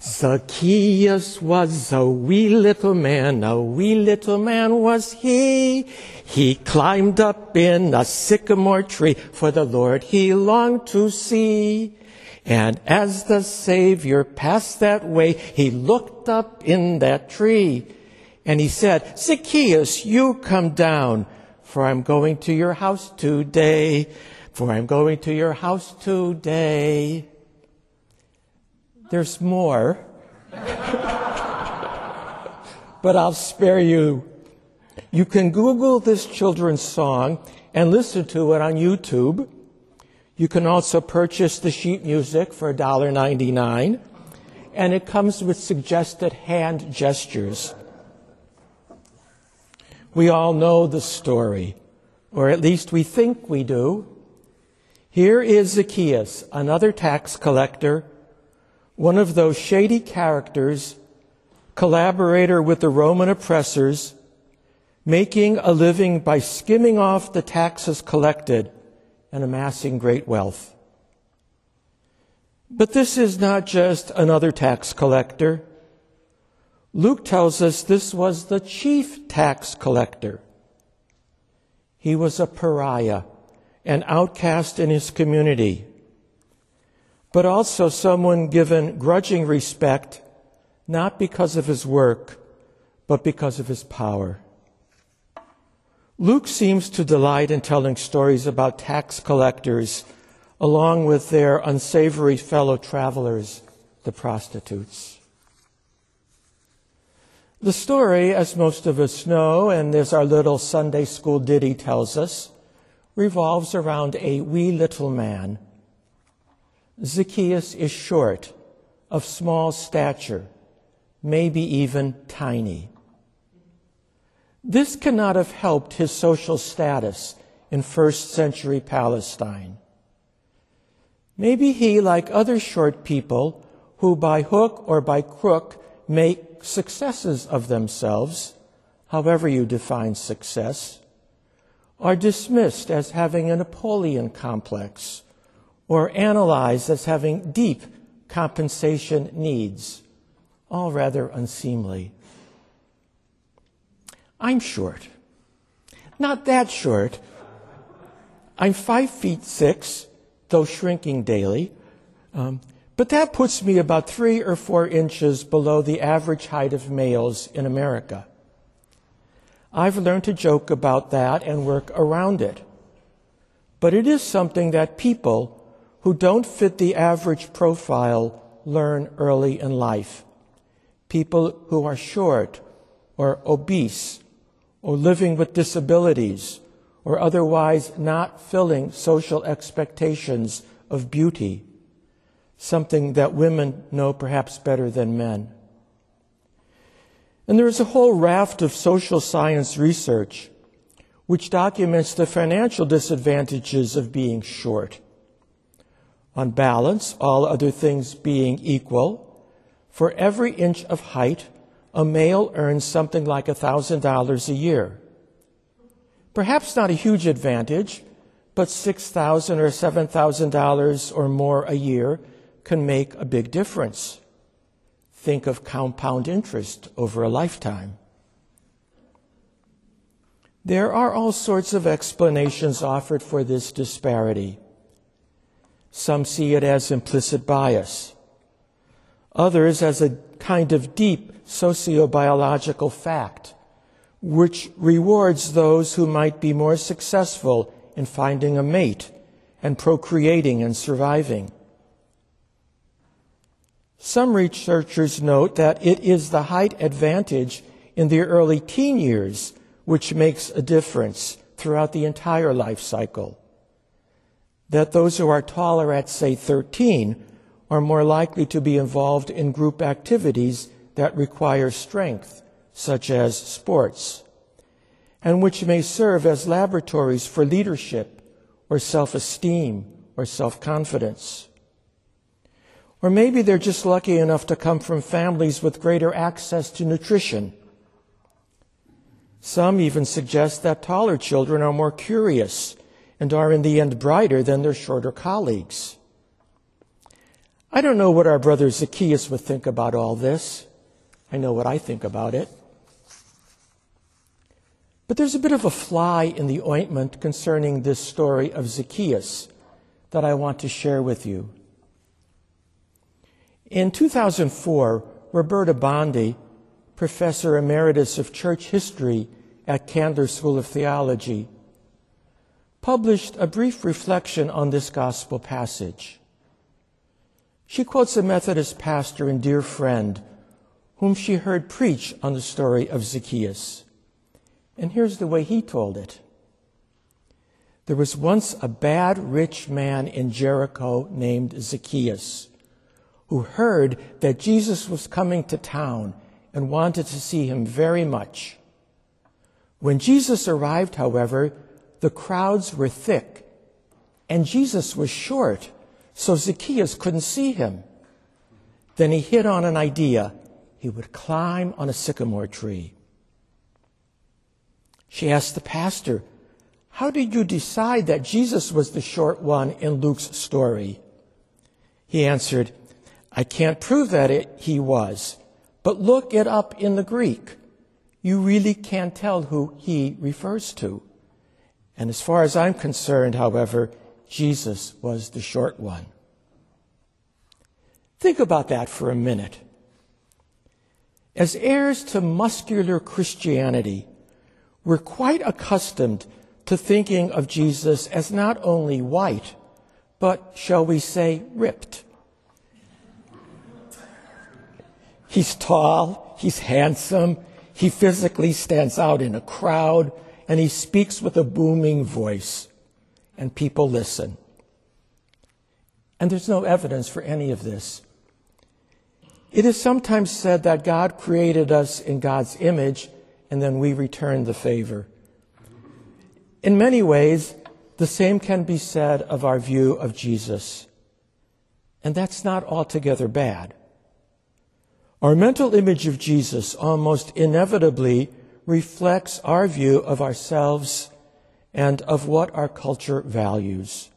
Zacchaeus was a wee little man, a wee little man was he. He climbed up in a sycamore tree, for the Lord he longed to see. And as the Savior passed that way, he looked up in that tree, and he said, Zacchaeus, you come down, for I'm going to your house today, for I'm going to your house today. There's more. but I'll spare you. You can Google this children's song and listen to it on YouTube. You can also purchase the sheet music for $1.99, and it comes with suggested hand gestures. We all know the story, or at least we think we do. Here is Zacchaeus, another tax collector one of those shady characters, collaborator with the Roman oppressors, making a living by skimming off the taxes collected and amassing great wealth. But this is not just another tax collector. Luke tells us this was the chief tax collector. He was a pariah, an outcast in his community but also someone given grudging respect, not because of his work, but because of his power. Luke seems to delight in telling stories about tax collectors along with their unsavory fellow travelers, the prostitutes. The story, as most of us know, and as our little Sunday school ditty tells us, revolves around a wee little man Zacchaeus is short, of small stature, maybe even tiny. This cannot have helped his social status in first century Palestine. Maybe he, like other short people who by hook or by crook make successes of themselves, however you define success, are dismissed as having a Napoleon complex or analyzed as having deep compensation needs, all rather unseemly. I'm short. Not that short. I'm five feet six, though shrinking daily. Um, but that puts me about three or four inches below the average height of males in America. I've learned to joke about that and work around it. But it is something that people who don't fit the average profile learn early in life. People who are short or obese or living with disabilities or otherwise not filling social expectations of beauty, something that women know perhaps better than men. And there is a whole raft of social science research which documents the financial disadvantages of being short. On balance, all other things being equal, for every inch of height, a male earns something like $1,000 a year. Perhaps not a huge advantage, but 6,000 or $7,000 or more a year can make a big difference. Think of compound interest over a lifetime. There are all sorts of explanations offered for this disparity. Some see it as implicit bias. Others as a kind of deep sociobiological fact, which rewards those who might be more successful in finding a mate and procreating and surviving. Some researchers note that it is the height advantage in the early teen years which makes a difference throughout the entire life cycle that those who are taller at, say, 13 are more likely to be involved in group activities that require strength, such as sports, and which may serve as laboratories for leadership or self esteem or self confidence. Or maybe they're just lucky enough to come from families with greater access to nutrition. Some even suggest that taller children are more curious and are in the end brighter than their shorter colleagues. I don't know what our brother Zacchaeus would think about all this. I know what I think about it. But there's a bit of a fly in the ointment concerning this story of Zacchaeus that I want to share with you. In 2004, Roberta Bondi, professor emeritus of church history at Candler School of Theology, published a brief reflection on this gospel passage. She quotes a Methodist pastor and dear friend whom she heard preach on the story of Zacchaeus. And here's the way he told it. There was once a bad rich man in Jericho named Zacchaeus who heard that Jesus was coming to town and wanted to see him very much. When Jesus arrived, however, the crowds were thick and Jesus was short, so Zacchaeus couldn't see him. Then he hit on an idea. He would climb on a sycamore tree. She asked the pastor, How did you decide that Jesus was the short one in Luke's story? He answered, I can't prove that it, he was, but look it up in the Greek. You really can't tell who he refers to. And as far as I'm concerned, however, Jesus was the short one. Think about that for a minute. As heirs to muscular Christianity, we're quite accustomed to thinking of Jesus as not only white, but shall we say ripped. He's tall, he's handsome, he physically stands out in a crowd, and he speaks with a booming voice, and people listen. And there's no evidence for any of this. It is sometimes said that God created us in God's image and then we return the favor. In many ways, the same can be said of our view of Jesus. And that's not altogether bad. Our mental image of Jesus almost inevitably reflects our view of ourselves and of what our culture values.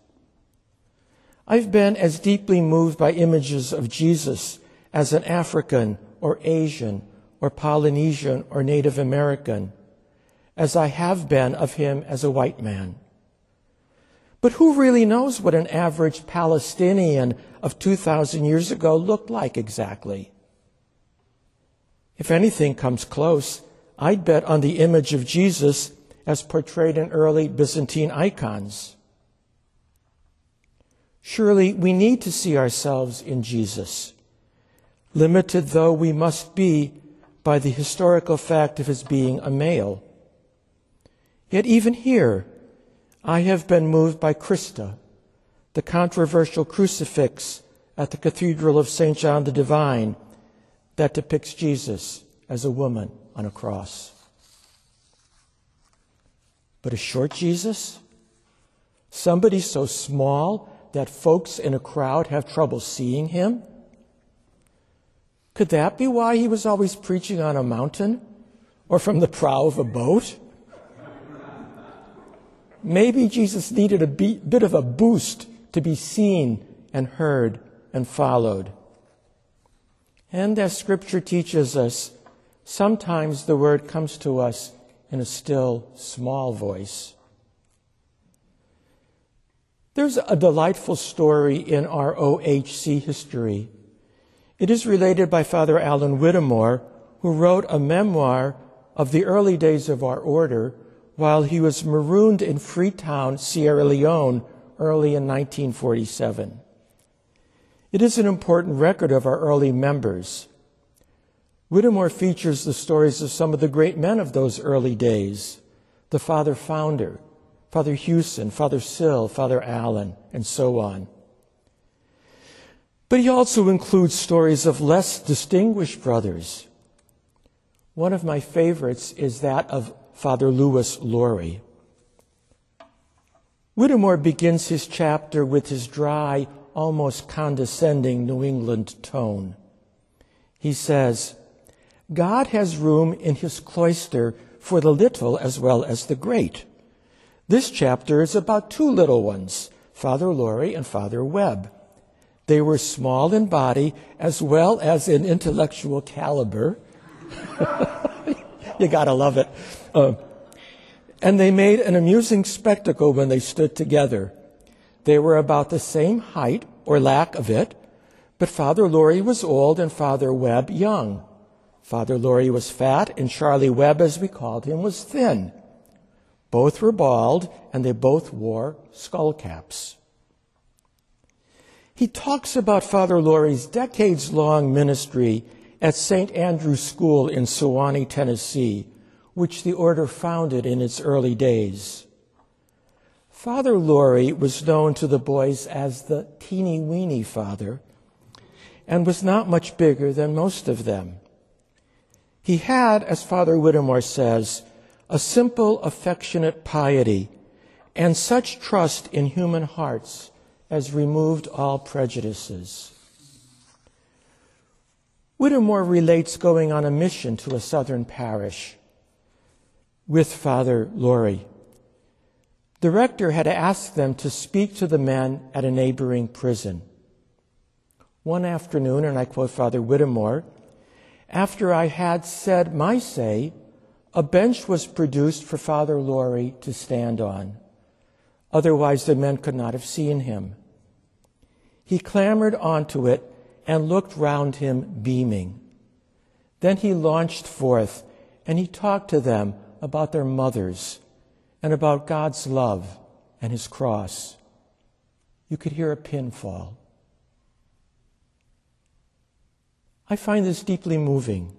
I've been as deeply moved by images of Jesus as an African or Asian or Polynesian or Native American as I have been of him as a white man. But who really knows what an average Palestinian of 2,000 years ago looked like exactly? If anything comes close, I'd bet on the image of Jesus as portrayed in early Byzantine icons. Surely we need to see ourselves in Jesus, limited though we must be by the historical fact of his being a male. Yet even here, I have been moved by Christa, the controversial crucifix at the Cathedral of St. John the Divine that depicts Jesus as a woman on a cross. But a short Jesus? Somebody so small that folks in a crowd have trouble seeing him? Could that be why he was always preaching on a mountain or from the prow of a boat? Maybe Jesus needed a bit of a boost to be seen and heard and followed. And as scripture teaches us, sometimes the word comes to us in a still small voice. There's a delightful story in our OHC history it is related by Father Alan Whittemore, who wrote a memoir of the early days of our order while he was marooned in Freetown, Sierra Leone, early in 1947. It is an important record of our early members. Whittemore features the stories of some of the great men of those early days the Father Founder, Father Hughson, Father Sill, Father Allen, and so on. But he also includes stories of less distinguished brothers. One of my favorites is that of Father Louis Laurie. Whittemore begins his chapter with his dry, almost condescending New England tone. He says, God has room in his cloister for the little as well as the great. This chapter is about two little ones, Father Laurie and Father Webb. They were small in body as well as in intellectual caliber. you gotta love it. Uh, and they made an amusing spectacle when they stood together. They were about the same height, or lack of it, but Father Laurie was old and Father Webb young. Father Laurie was fat, and Charlie Webb, as we called him, was thin. Both were bald, and they both wore skull caps. He talks about Father Laurie's decades long ministry at St. Andrew's School in Sewanee, Tennessee, which the order founded in its early days. Father Laurie was known to the boys as the teeny weeny father and was not much bigger than most of them. He had, as Father Whittemore says, a simple, affectionate piety and such trust in human hearts as removed all prejudices. Whittemore relates going on a mission to a southern parish with Father Laurie. The rector had asked them to speak to the men at a neighboring prison. One afternoon, and I quote Father Whittemore, after I had said my say, a bench was produced for Father Laurie to stand on. Otherwise, the men could not have seen him. He clambered onto it and looked round him, beaming. Then he launched forth and he talked to them about their mothers and about God's love and his cross. You could hear a pin fall. I find this deeply moving.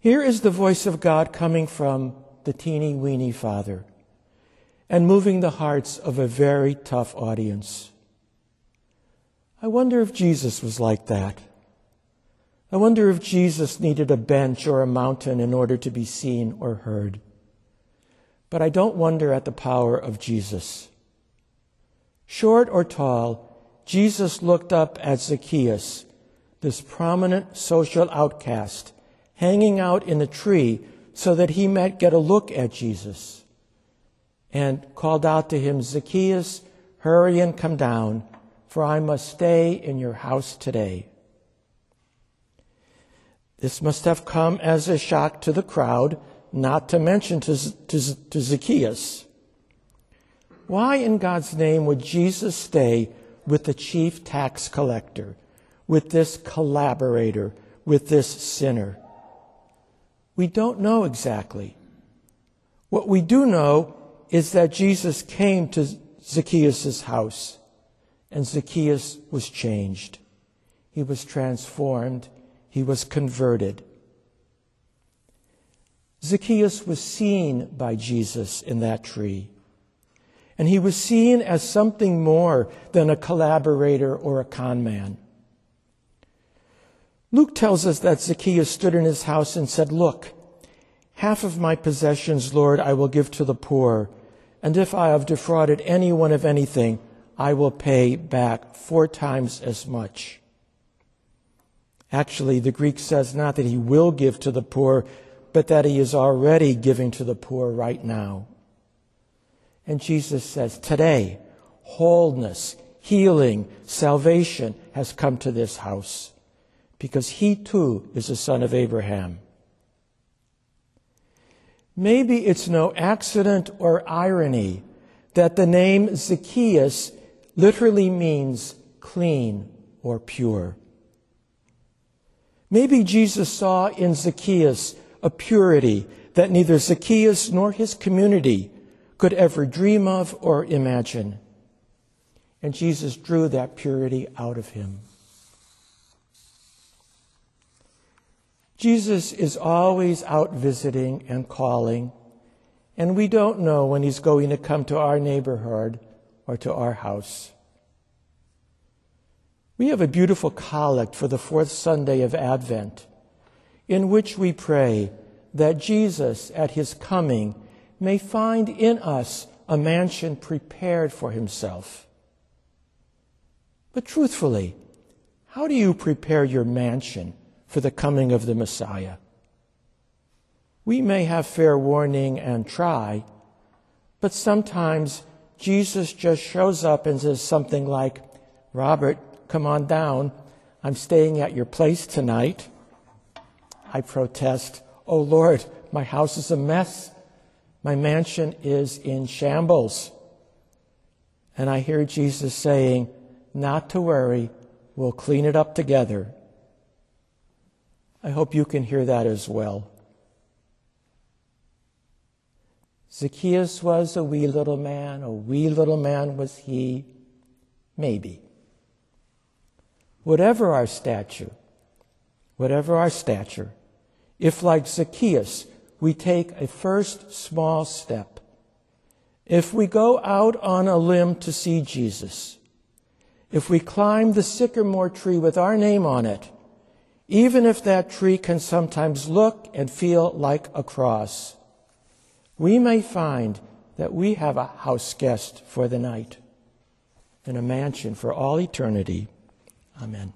Here is the voice of God coming from the teeny weeny father and moving the hearts of a very tough audience. I wonder if Jesus was like that. I wonder if Jesus needed a bench or a mountain in order to be seen or heard. But I don't wonder at the power of Jesus. Short or tall, Jesus looked up at Zacchaeus, this prominent social outcast, hanging out in a tree so that he might get a look at Jesus, and called out to him, Zacchaeus, hurry and come down for I must stay in your house today. This must have come as a shock to the crowd, not to mention to, to, to Zacchaeus. Why in God's name would Jesus stay with the chief tax collector, with this collaborator, with this sinner? We don't know exactly. What we do know is that Jesus came to Zacchaeus' house and Zacchaeus was changed. He was transformed. He was converted. Zacchaeus was seen by Jesus in that tree. And he was seen as something more than a collaborator or a con man. Luke tells us that Zacchaeus stood in his house and said, Look, half of my possessions, Lord, I will give to the poor. And if I have defrauded anyone of anything, I will pay back four times as much. Actually, the Greek says not that he will give to the poor, but that he is already giving to the poor right now. And Jesus says, today, wholeness, healing, salvation has come to this house because he too is a son of Abraham. Maybe it's no accident or irony that the name Zacchaeus literally means clean or pure. Maybe Jesus saw in Zacchaeus a purity that neither Zacchaeus nor his community could ever dream of or imagine. And Jesus drew that purity out of him. Jesus is always out visiting and calling, and we don't know when he's going to come to our neighborhood or to our house. We have a beautiful collect for the fourth Sunday of Advent in which we pray that Jesus at his coming may find in us a mansion prepared for himself. But truthfully, how do you prepare your mansion for the coming of the Messiah? We may have fair warning and try, but sometimes Jesus just shows up and says something like, Robert, come on down. I'm staying at your place tonight. I protest, Oh Lord, my house is a mess. My mansion is in shambles. And I hear Jesus saying, Not to worry, we'll clean it up together. I hope you can hear that as well. Zacchaeus was a wee little man, a wee little man was he, maybe. Whatever our stature, whatever our stature, if like Zacchaeus, we take a first small step, if we go out on a limb to see Jesus, if we climb the sycamore tree with our name on it, even if that tree can sometimes look and feel like a cross, we may find that we have a house guest for the night and a mansion for all eternity. Amen.